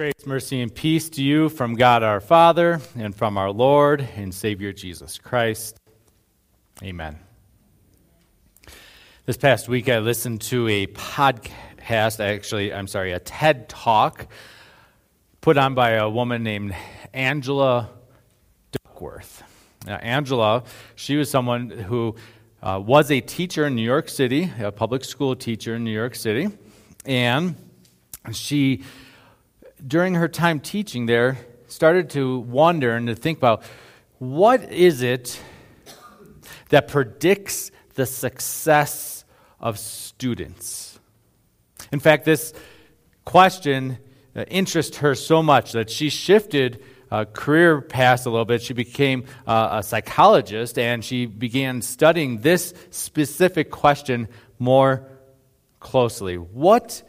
Grace, mercy, and peace to you from God our Father and from our Lord and Savior Jesus Christ. Amen. This past week, I listened to a podcast, actually, I'm sorry, a TED talk put on by a woman named Angela Duckworth. Now, Angela, she was someone who uh, was a teacher in New York City, a public school teacher in New York City, and she during her time teaching there, started to wonder and to think about what is it that predicts the success of students? In fact, this question uh, interests her so much that she shifted uh, career paths a little bit. She became uh, a psychologist and she began studying this specific question more closely. What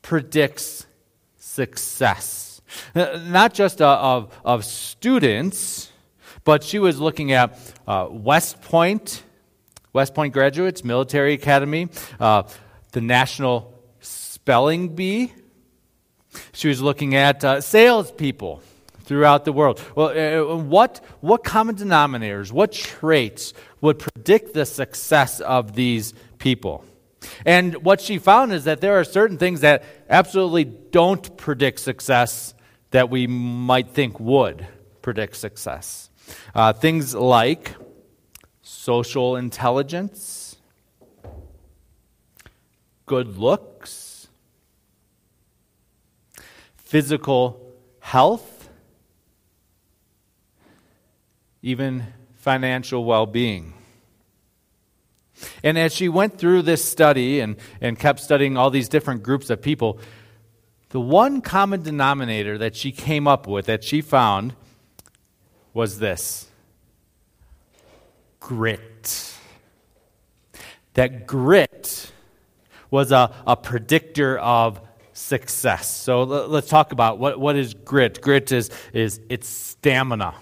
predicts success. Uh, not just uh, of, of students, but she was looking at uh, West Point, West Point graduates, military academy, the National Spelling Bee. She was looking at uh, salespeople throughout the world. Well, uh, what, what common denominators, what traits would predict the success of these people? And what she found is that there are certain things that absolutely don't predict success that we might think would predict success. Uh, things like social intelligence, good looks, physical health, even financial well being. And as she went through this study and, and kept studying all these different groups of people, the one common denominator that she came up with, that she found, was this grit. That grit was a, a predictor of success. So let's talk about what, what is grit. Grit is, is it's stamina.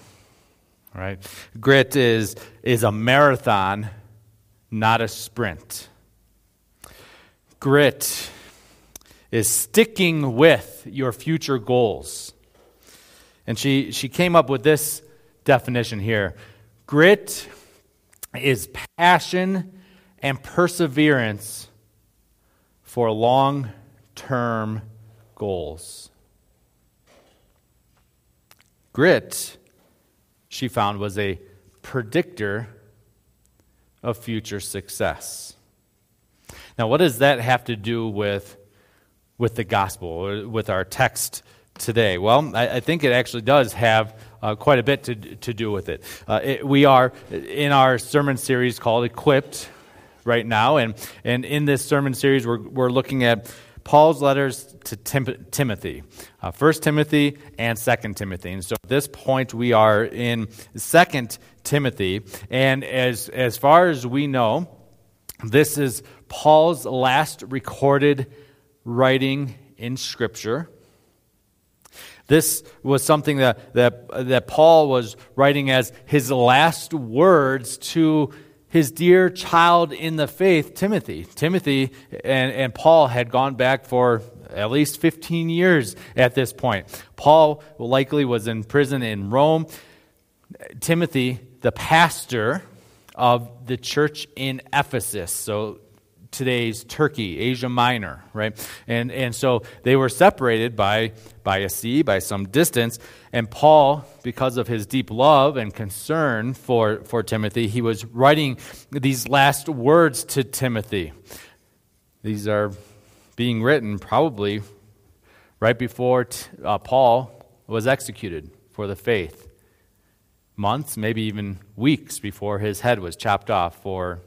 Right? Grit is, is a marathon not a sprint. Grit is sticking with your future goals. And she, she came up with this definition here grit is passion and perseverance for long term goals. Grit, she found, was a predictor of future success. Now, what does that have to do with, with the gospel, with our text today? Well, I, I think it actually does have uh, quite a bit to, to do with it. Uh, it. We are in our sermon series called Equipped right now, and, and in this sermon series, we're, we're looking at Paul's letters to Tim- Timothy, uh, 1 Timothy and 2 Timothy. And so at this point, we are in 2 Timothy. And as, as far as we know, this is Paul's last recorded writing in Scripture. This was something that, that, that Paul was writing as his last words to his dear child in the faith, Timothy. Timothy and, and Paul had gone back for at least 15 years at this point. Paul likely was in prison in Rome. Timothy, the pastor of the church in Ephesus, so today's Turkey, Asia Minor, right? And, and so they were separated by, by a sea, by some distance. And Paul, because of his deep love and concern for, for Timothy, he was writing these last words to Timothy. These are being written probably right before t- uh, Paul was executed for the faith. Months, maybe even weeks before his head was chopped off for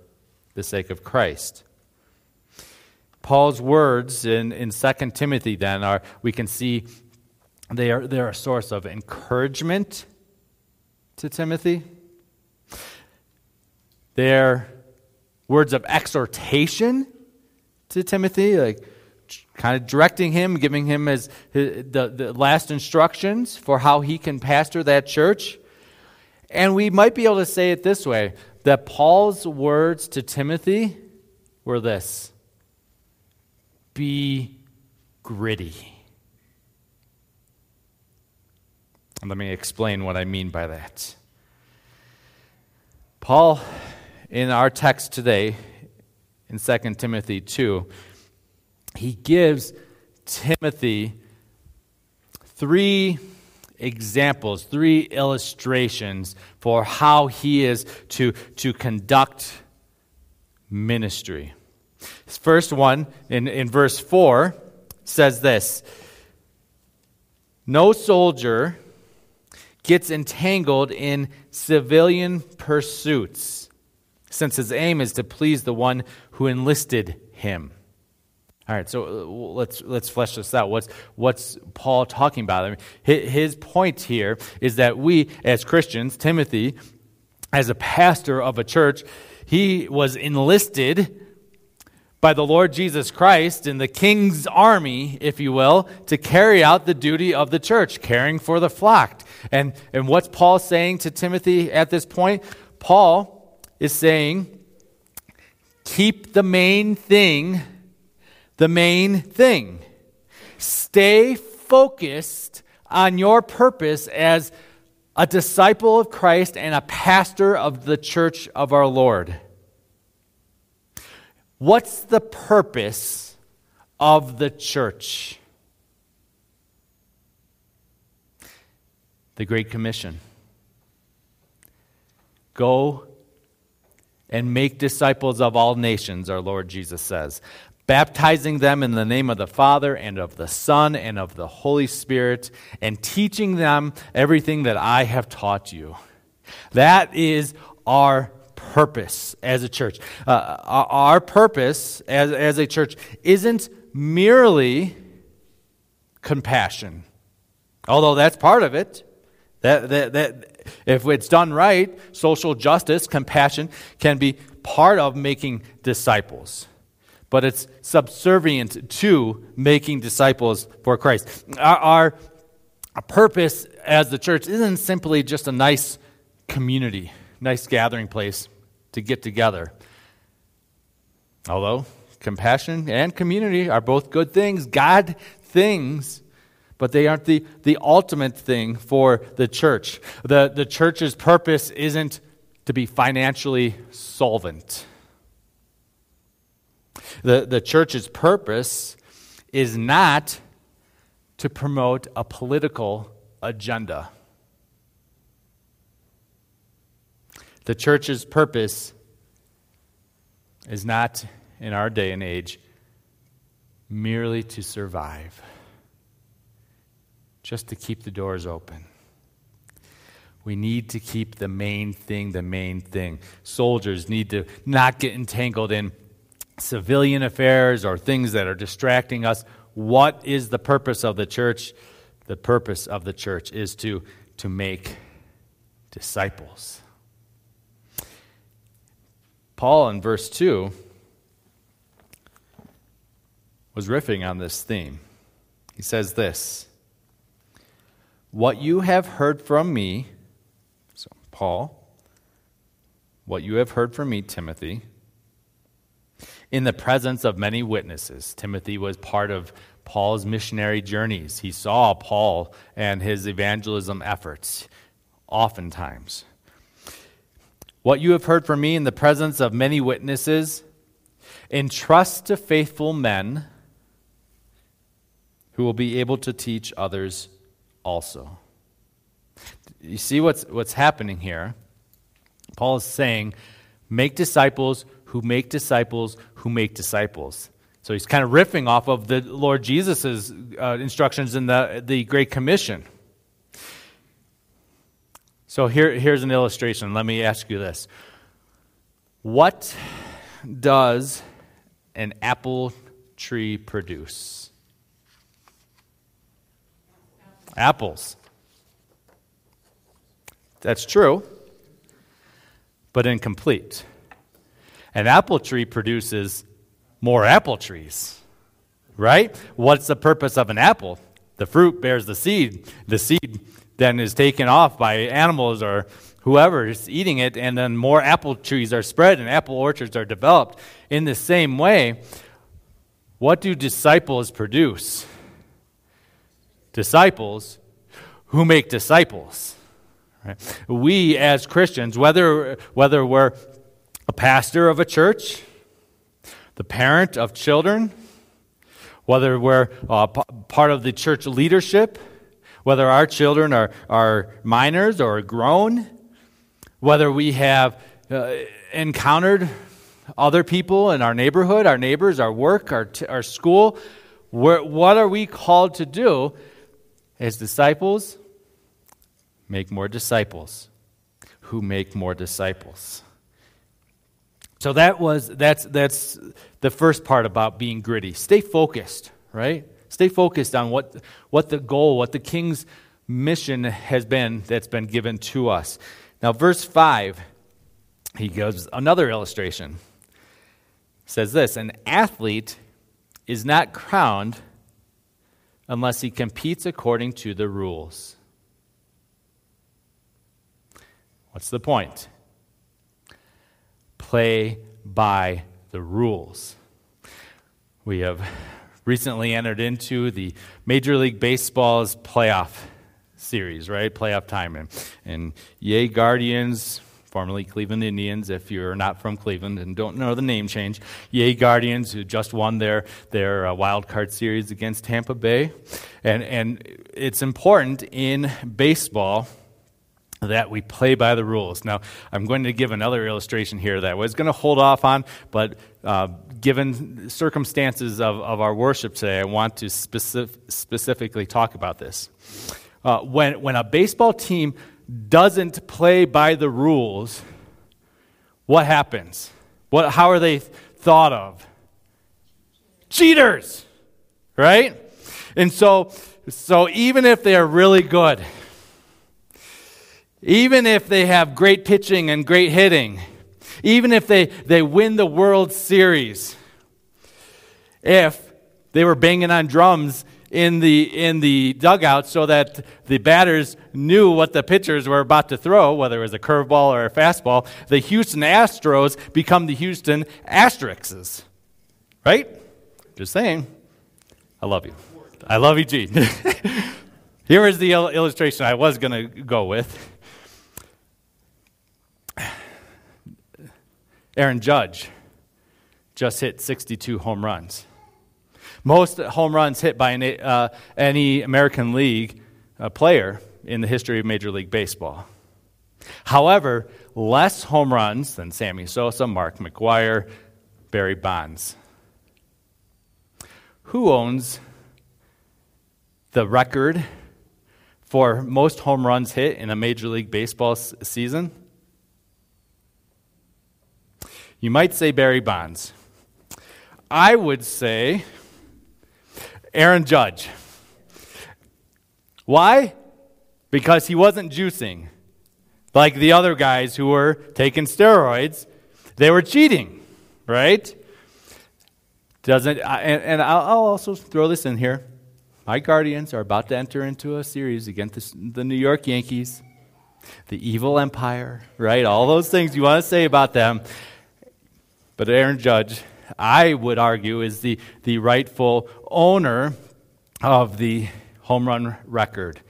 the sake of Christ. Paul's words in, in 2 Timothy, then, are we can see they are, they're a source of encouragement to Timothy. They're words of exhortation to Timothy, like kind of directing him, giving him his, his, the, the last instructions for how he can pastor that church. And we might be able to say it this way that Paul's words to Timothy were this be gritty. Let me explain what I mean by that. Paul, in our text today, in 2 Timothy 2, he gives Timothy three examples, three illustrations for how he is to, to conduct ministry. First one in, in verse 4 says this No soldier gets entangled in civilian pursuits, since his aim is to please the one who enlisted him. All right, so uh, let's let's flesh this out. What's what's Paul talking about? I mean, his point here is that we, as Christians, Timothy, as a pastor of a church, he was enlisted by the Lord Jesus Christ in the king's army, if you will, to carry out the duty of the church, caring for the flock. And, and what's Paul saying to Timothy at this point? Paul is saying, keep the main thing the main thing. Stay focused on your purpose as a disciple of Christ and a pastor of the church of our Lord. What's the purpose of the church? The Great Commission. Go and make disciples of all nations, our Lord Jesus says, baptizing them in the name of the Father and of the Son and of the Holy Spirit, and teaching them everything that I have taught you. That is our purpose as a church. Uh, our purpose as, as a church isn't merely compassion, although that's part of it. That, that, that, if it's done right, social justice, compassion can be part of making disciples. But it's subservient to making disciples for Christ. Our, our, purpose as the church isn't simply just a nice community, nice gathering place to get together. Although compassion and community are both good things, God things, but they aren't the, the ultimate thing for the church. The, the church's purpose isn't to be financially solvent. The, the church's purpose is not to promote a political agenda. The church's purpose is not, in our day and age, merely to survive, just to keep the doors open. We need to keep the main thing the main thing. Soldiers need to not get entangled in civilian affairs or things that are distracting us. What is the purpose of the church? The purpose of the church is to, to make disciples. Paul in verse 2 was riffing on this theme. He says this What you have heard from me, so Paul, what you have heard from me, Timothy, in the presence of many witnesses. Timothy was part of Paul's missionary journeys. He saw Paul and his evangelism efforts oftentimes. What you have heard from me in the presence of many witnesses, entrust to faithful men who will be able to teach others also. You see what's, what's happening here? Paul is saying, make disciples who make disciples who make disciples. So he's kind of riffing off of the Lord Jesus' uh, instructions in the, the Great Commission. So here, here's an illustration. Let me ask you this What does an apple tree produce? Apples. That's true, but incomplete. An apple tree produces more apple trees, right? What's the purpose of an apple? The fruit bears the seed. The seed then is taken off by animals or whoever is eating it, and then more apple trees are spread and apple orchards are developed. In the same way, what do disciples produce? Disciples who make disciples. Right? We as Christians, whether, whether we're a pastor of a church, the parent of children, whether we're uh, p- part of the church leadership, whether our children are, are minors or grown, whether we have uh, encountered other people in our neighborhood, our neighbors, our work, our, t- our school, what are we called to do as disciples? Make more disciples who make more disciples. So that was that's that's the first part about being gritty. Stay focused, right? Stay focused on what what the goal, what the king's mission has been that's been given to us. Now verse 5 he gives another illustration. says this, an athlete is not crowned unless he competes according to the rules. What's the point? play by the rules. We have recently entered into the Major League Baseball's playoff series, right? Playoff time. And, and yay, Guardians, formerly Cleveland Indians, if you're not from Cleveland and don't know the name change. Yay, Guardians, who just won their, their uh, wild card series against Tampa Bay. And, and it's important in baseball that we play by the rules. Now, I'm going to give another illustration here that I was going to hold off on, but uh, given circumstances of, of our worship today, I want to specific, specifically talk about this. Uh, when, when a baseball team doesn't play by the rules, what happens? What, how are they thought of? Cheaters, right? And so, so even if they're really good, even if they have great pitching and great hitting, even if they, they win the World Series, if they were banging on drums in the, in the dugout so that the batters knew what the pitchers were about to throw, whether it was a curveball or a fastball, the Houston Astros become the Houston Asterixes. Right? Just saying. I love you. I love you, Gene. Here is the illustration I was going to go with. Aaron Judge just hit 62 home runs. Most home runs hit by an, uh, any American League uh, player in the history of Major League Baseball. However, less home runs than Sammy Sosa, Mark McGwire, Barry Bonds. Who owns the record for most home runs hit in a Major League Baseball season? You might say Barry Bonds. I would say Aaron Judge. Why? Because he wasn't juicing. Like the other guys who were taking steroids, they were cheating, right? Doesn't and, and I'll also throw this in here. My Guardians are about to enter into a series against the New York Yankees, the evil empire, right? All those things you want to say about them. But Aaron Judge, I would argue, is the, the rightful owner of the home run record.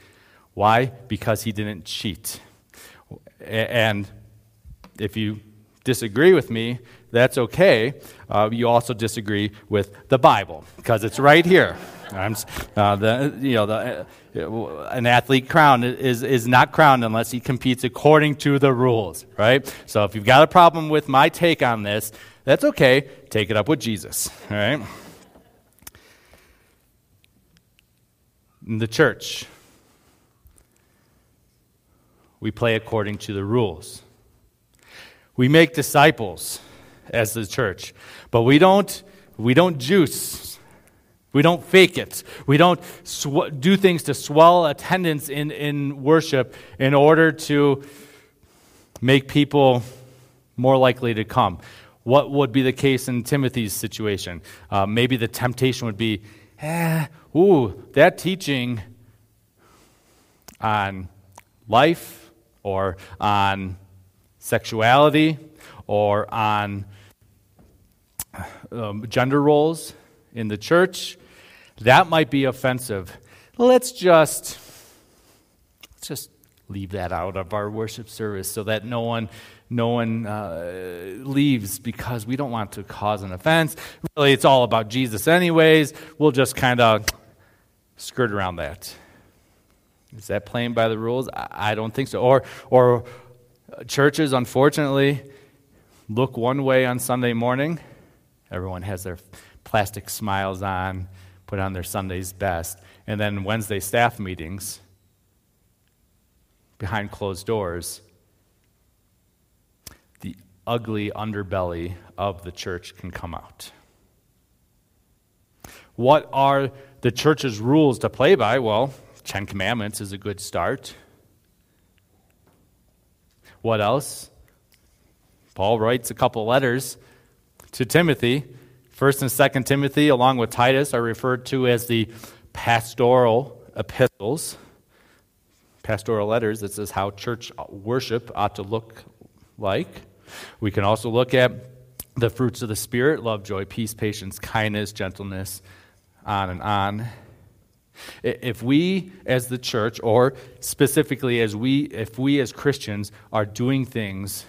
Why? Because he didn't cheat. And if you disagree with me, that's okay. Uh, you also disagree with the Bible because it's right here. Uh, the, you know, the, uh, an athlete crowned is, is not crowned unless he competes according to the rules, right? So if you've got a problem with my take on this, that's okay. Take it up with Jesus. All right? The church, we play according to the rules. We make disciples as the church, but we don't, we don't juice. We don't fake it. We don't sw- do things to swell attendance in, in worship in order to make people more likely to come what would be the case in Timothy's situation? Uh, maybe the temptation would be, eh, ooh, that teaching on life or on sexuality or on um, gender roles in the church, that might be offensive. Let's just Let's just leave that out of our worship service so that no one no one uh, leaves because we don't want to cause an offense. Really, it's all about Jesus, anyways. We'll just kind of skirt around that. Is that playing by the rules? I, don't think so. Or, or churches, unfortunately, look one way on Sunday morning. Everyone has their plastic smiles on, put on their Sunday's best. And then Wednesday staff meetings, behind closed doors, ugly underbelly of the church can come out. What are the church's rules to play by? Well, Ten Commandments is a good start. What else? Paul writes a couple letters to Timothy. First and Second Timothy, along with Titus, are referred to as the pastoral epistles pastoral letters that says how church worship ought to look like. We can also look at the fruits of the Spirit love, joy, peace, patience, kindness, gentleness, on and on. If we as the church, or specifically as we, if we as Christians are doing things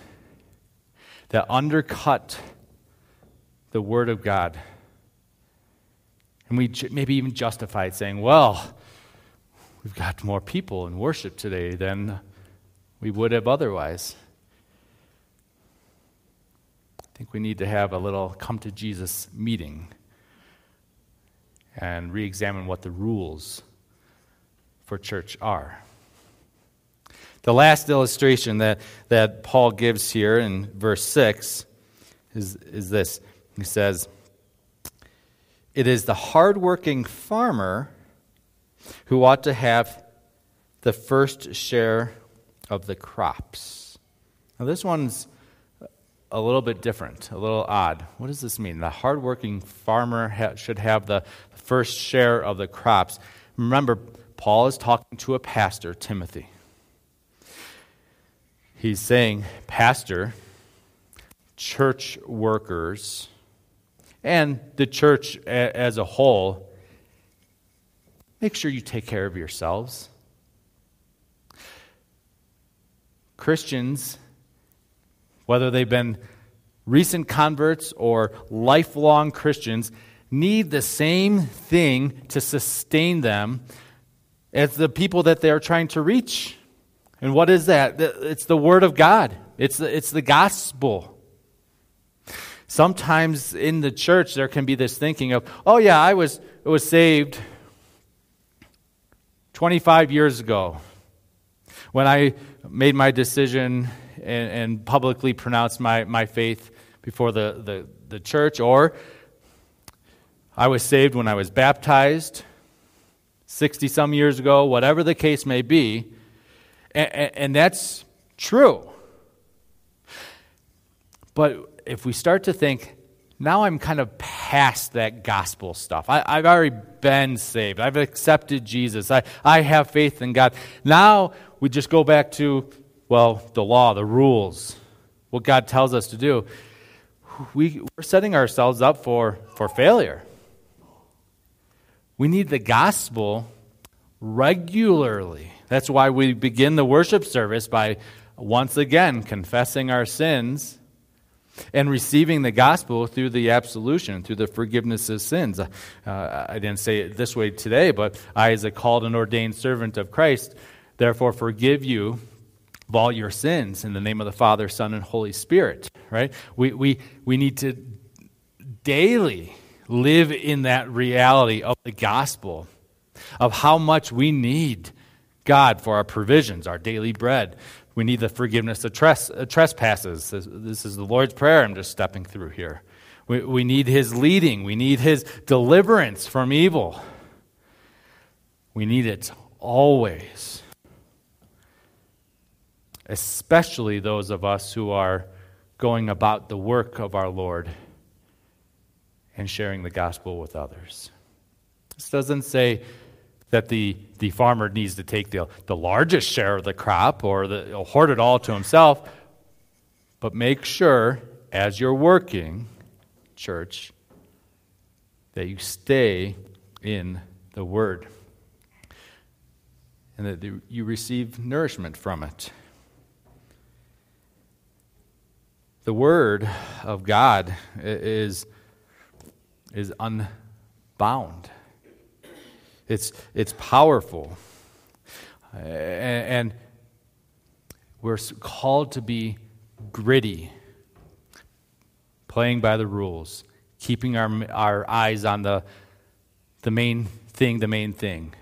that undercut the Word of God, and we maybe even justify it saying, well, We've got more people in worship today than we would have otherwise. I think we need to have a little come to Jesus meeting and re examine what the rules for church are. The last illustration that, that Paul gives here in verse 6 is, is this. He says, It is the hardworking farmer who ought to have the first share of the crops. Now, this one's a little bit different, a little odd. What does this mean? The hardworking farmer ha- should have the first share of the crops. Remember, Paul is talking to a pastor, Timothy. He's saying, Pastor, church workers, and the church a- as a whole make sure you take care of yourselves. Christians, whether they've been recent converts or lifelong Christians, need the same thing to sustain them as the people that they are trying to reach. And what is that? It's the Word of God, it's the, it's the gospel. Sometimes in the church, there can be this thinking of, oh, yeah, I was, was saved 25 years ago, when I made my decision and, and publicly pronounced my, my faith before the, the, the church, or I was saved when I was baptized 60 some years ago, whatever the case may be, and, and that's true. But if we start to think, now I'm kind of past that gospel stuff. I, have already been saved. I've accepted Jesus. I, I have faith in God. Now we just go back to, well, the law, the rules, what God tells us to do. We, we're setting ourselves up for, for failure. We need the gospel regularly. That's why we begin the worship service by once again confessing our sins and receiving the gospel through the absolution, through the forgiveness of sins. Uh, I didn't say it this way today, but I, as a called and ordained servant of Christ, therefore forgive you of all your sins in the name of the Father, Son, and Holy Spirit. Right? We, we, we need to daily live in that reality of the gospel, of how much we need God for our provisions, our daily bread, we need the forgiveness of uh, trespasses. This, this, is the Lord's Prayer I'm just stepping through here. We, we need His leading, we need His deliverance from evil. We need it always, especially those of us who are going about the work of our Lord and sharing the gospel with others. This doesn't say that the, the farmer needs to take the, the largest share of the crop or the, hoard it all to himself. But make sure, as you're working, church, that you stay in the Word. and that you receive nourishment from it. The Word of God is, is unbound, it's, it's powerful. And, we're called to be gritty, playing by the rules, keeping our, our eyes on the, the main thing, the main thing,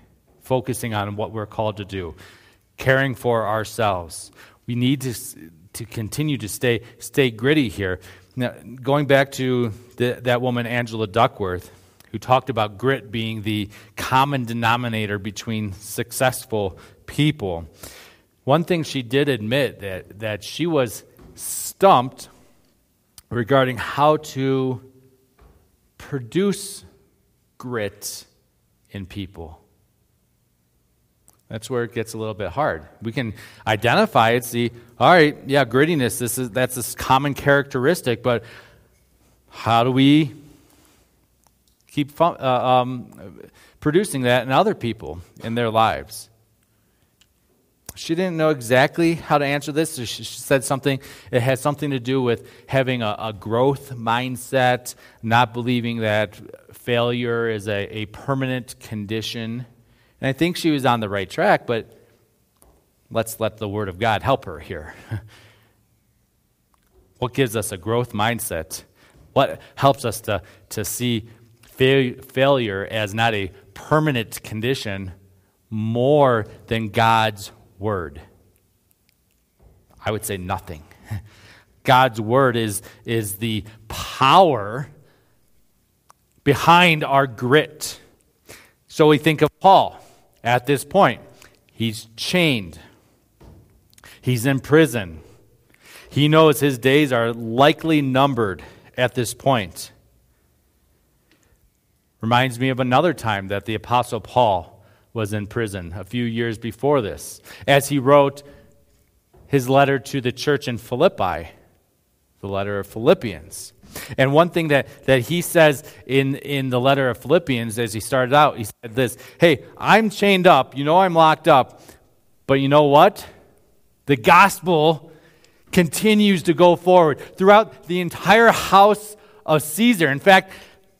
focusing on what we're called to do, caring for ourselves. We need to, to continue to stay, stay gritty here. Now, going back to the, that woman, Angela Duckworth, who talked about grit being the common denominator between successful people. One thing she did admit that, that she was stumped regarding how to produce grit in people. That's where it gets a little bit hard. We can identify it, see, all right, yeah, grittiness, this is that's this common characteristic, but how do we keep uh, um, producing that in other people in their lives? She didn't know exactly how to answer this. So she said something, it had something to do with having a, a growth mindset, not believing that failure is a, a permanent condition. And I think she was on the right track, but let's let the Word of God help her here. what gives us a growth mindset? What helps us to, to see fa- failure as not a permanent condition more than God's word? I would say nothing. God's word is, is the power behind our grit. So we think of Paul at this point. He's chained, he's in prison. He knows his days are likely numbered at this point. Reminds me of another time that the Apostle Paul was in prison a few years before this, as he wrote his letter to the church in Philippi, the letter of Philippians. And one thing that, that he says in, in the letter of Philippians as he started out, he said this Hey, I'm chained up. You know I'm locked up. But you know what? The gospel continues to go forward throughout the entire house of Caesar. In fact,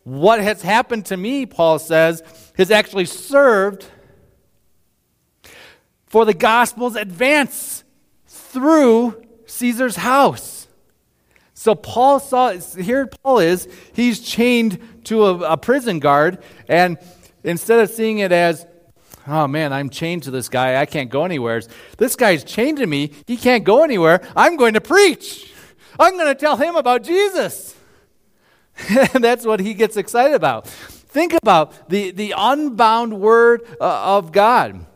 what has happened to me, Paul says, has actually served for the gospel's advance through Caesar's house. So Paul saw, here Paul is, he's chained to a, a prison guard, and instead of seeing it as, oh man, I'm chained to this guy, I can't go anywhere. This guy's chained to me, he can't go anywhere. I'm going to preach. I'm going to tell him about Jesus. and that's what he gets excited about. Think about the, the unbound word uh, of God.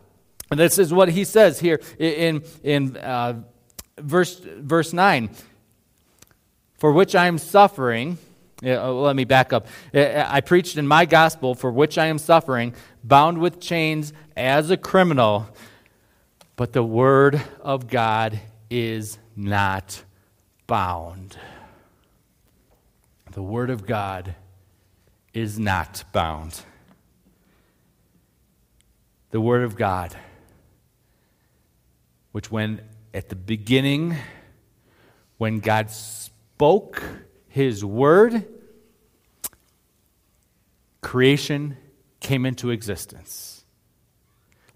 And this is what he says here in, in uh, verse, verse 9 For which I am suffering. Yeah, uh, let me back up. I preached in my gospel, for which I am suffering, bound with chains as a criminal. But the word of God is not bound. The word of God is not bound. The word of God which when at the beginning, when God spoke his word, creation came into existence.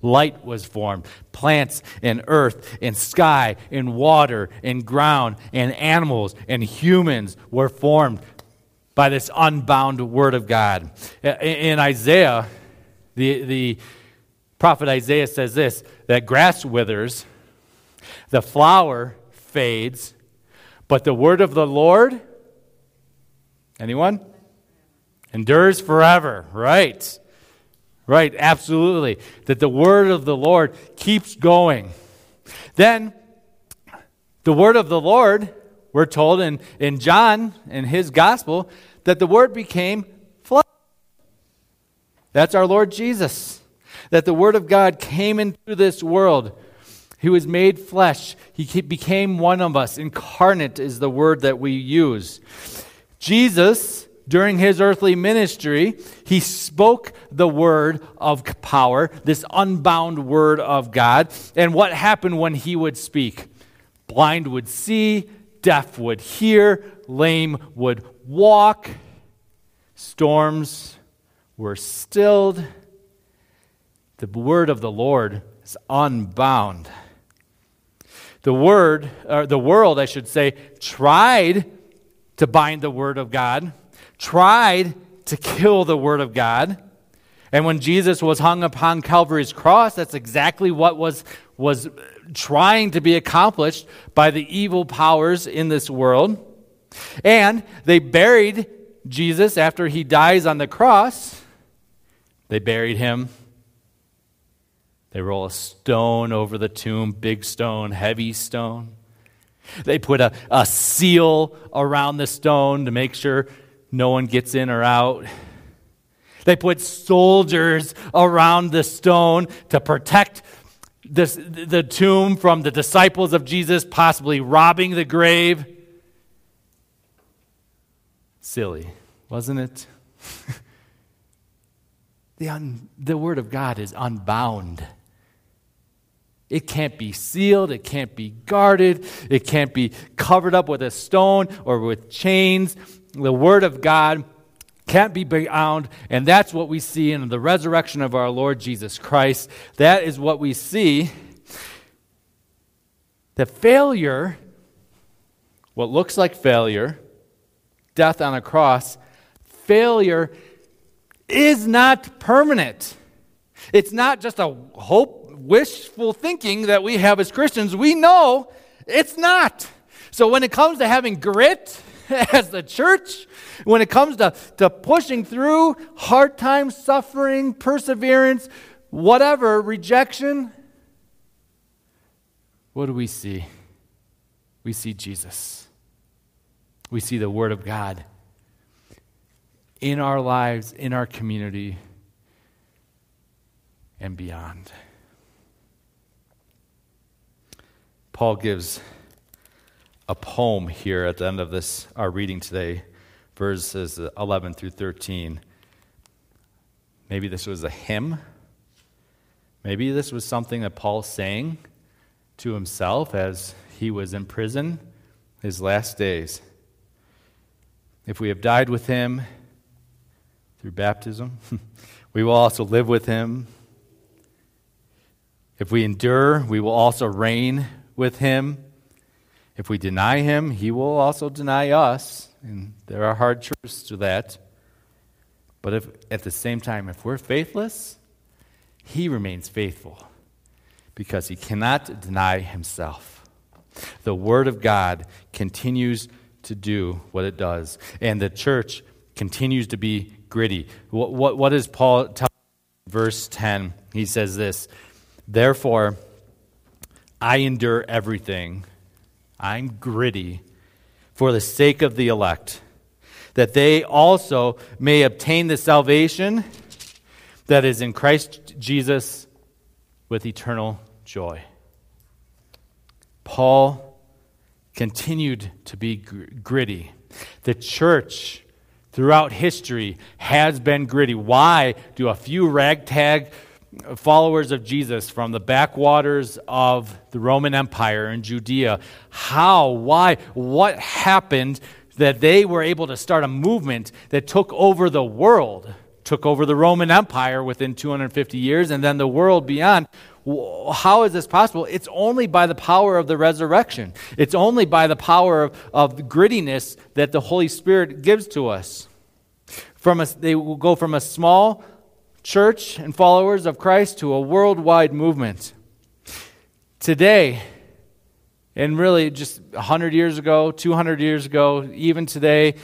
Light was formed. Plants and earth and sky and water and ground and animals and humans were formed by this unbound word of God. In Isaiah, the, the prophet Isaiah says this that grass withers the flower fades, but the word of the Lord, anyone? Endures forever, right? Right, absolutely. That the word of the Lord keeps going. Then, the word of the Lord, we're told in, in John, in his gospel, that the word became flesh. That's our Lord Jesus. That the word of God came into this world he was made flesh. He became one of us. Incarnate is the word that we use. Jesus, during his earthly ministry, he spoke the word of power, this unbound word of God. And what happened when he would speak? Blind would see, deaf would hear, lame would walk, storms were stilled. The word of the Lord is unbound. The word, or the world, I should say, tried to bind the word of God, tried to kill the word of God. And when Jesus was hung upon Calvary's cross, that's exactly what was, was trying to be accomplished by the evil powers in this world. And they buried Jesus after he dies on the cross. They buried him. They roll a stone over the tomb, big stone, heavy stone. They put a, a seal around the stone to make sure no one gets in or out. They put soldiers around the stone to protect this, the tomb from the disciples of Jesus possibly robbing the grave. Silly, wasn't it? the, un, the Word of God is unbound. It can't be sealed. It can't be guarded. It can't be covered up with a stone or with chains. The Word of God can't be bound. And that's what we see in the resurrection of our Lord Jesus Christ. That is what we see. The failure, what looks like failure, death on a cross, failure is not permanent. It's not just a hope, wishful thinking that we have as Christians. We know it's not. So when it comes to having grit as the church, when it comes to, to pushing through hard times, suffering, perseverance, whatever, rejection, what do we see? We see Jesus. We see the Word of God in our lives, in our community, and beyond. Paul gives a poem here at the end of this our reading today verses 11 through 13. Maybe this was a hymn. Maybe this was something that Paul sang to himself as he was in prison his last days. If we have died with him through baptism, we will also live with him. If we endure, we will also reign with him. If we deny him, he will also deny us. And there are hard truths to that. But if, at the same time, if we're faithless, he remains faithful because he cannot deny himself. The Word of God continues to do what it does, and the church continues to be gritty. What, what, what does Paul tell? Verse 10, he says this Therefore, I endure everything. I'm gritty for the sake of the elect, that they also may obtain the salvation that is in Christ Jesus with eternal joy. Paul continued to be gritty. The church throughout history has been gritty. Why do a few ragtag followers of Jesus from the backwaters of the Roman Empire in Judea. How, why, what happened that they were able to start a movement that took over the world, took over the Roman Empire within 250 years, and then the world beyond? How is this possible? It's only by the power of the resurrection. It's only by the power of, of grittiness that the Holy Spirit gives to us. From a, they will go from a small church and followers of Christ to a worldwide movement. Today, and really just 100 years ago, 200 years ago, even today,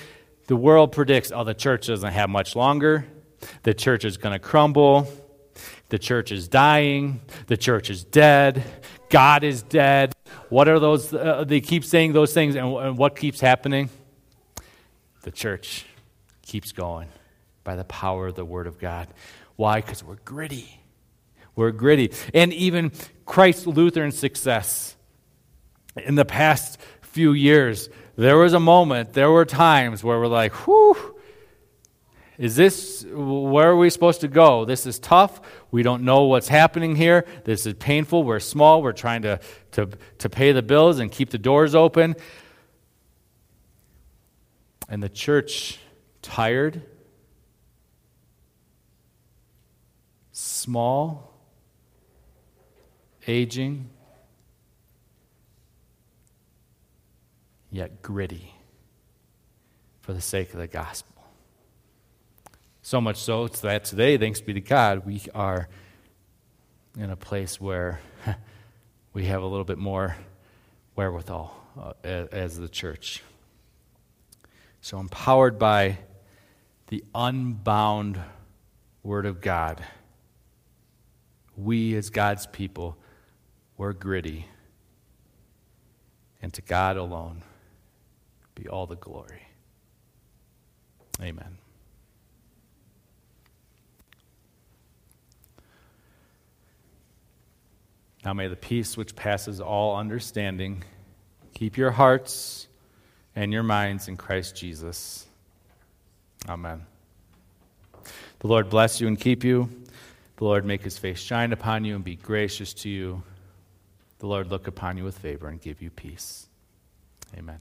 the world predicts oh, the church doesn't have much longer. The church is going to crumble. The church is dying. The church is dead. God is dead. What are those? Uh, they keep saying those things, and, and what keeps happening? The church keeps going by the power of the Word of God. Why? Because we're gritty. We're gritty. And even Christ Lutheran success in the past few years, there was a moment, there were times where we're like, whew, Is this where are we supposed to go? This is tough. We don't know what's happening here. This is painful. We're small. We're trying to, to, to pay the bills and keep the doors open. And the church tired, small, aging, yet gritty for the sake of the gospel. So much so that today, thanks be to God, we are in a place where we have a little bit more wherewithal uh, as the church. So, empowered by the unbound Word of God, we as God's people, we're gritty. And to God alone be all the glory. Amen. Now may the peace which passes all understanding keep your hearts and your minds in Christ Jesus. Amen. The Lord bless you and keep you. The Lord make his face shine upon you and be gracious to you. The Lord look upon you with favor and give you peace. Amen.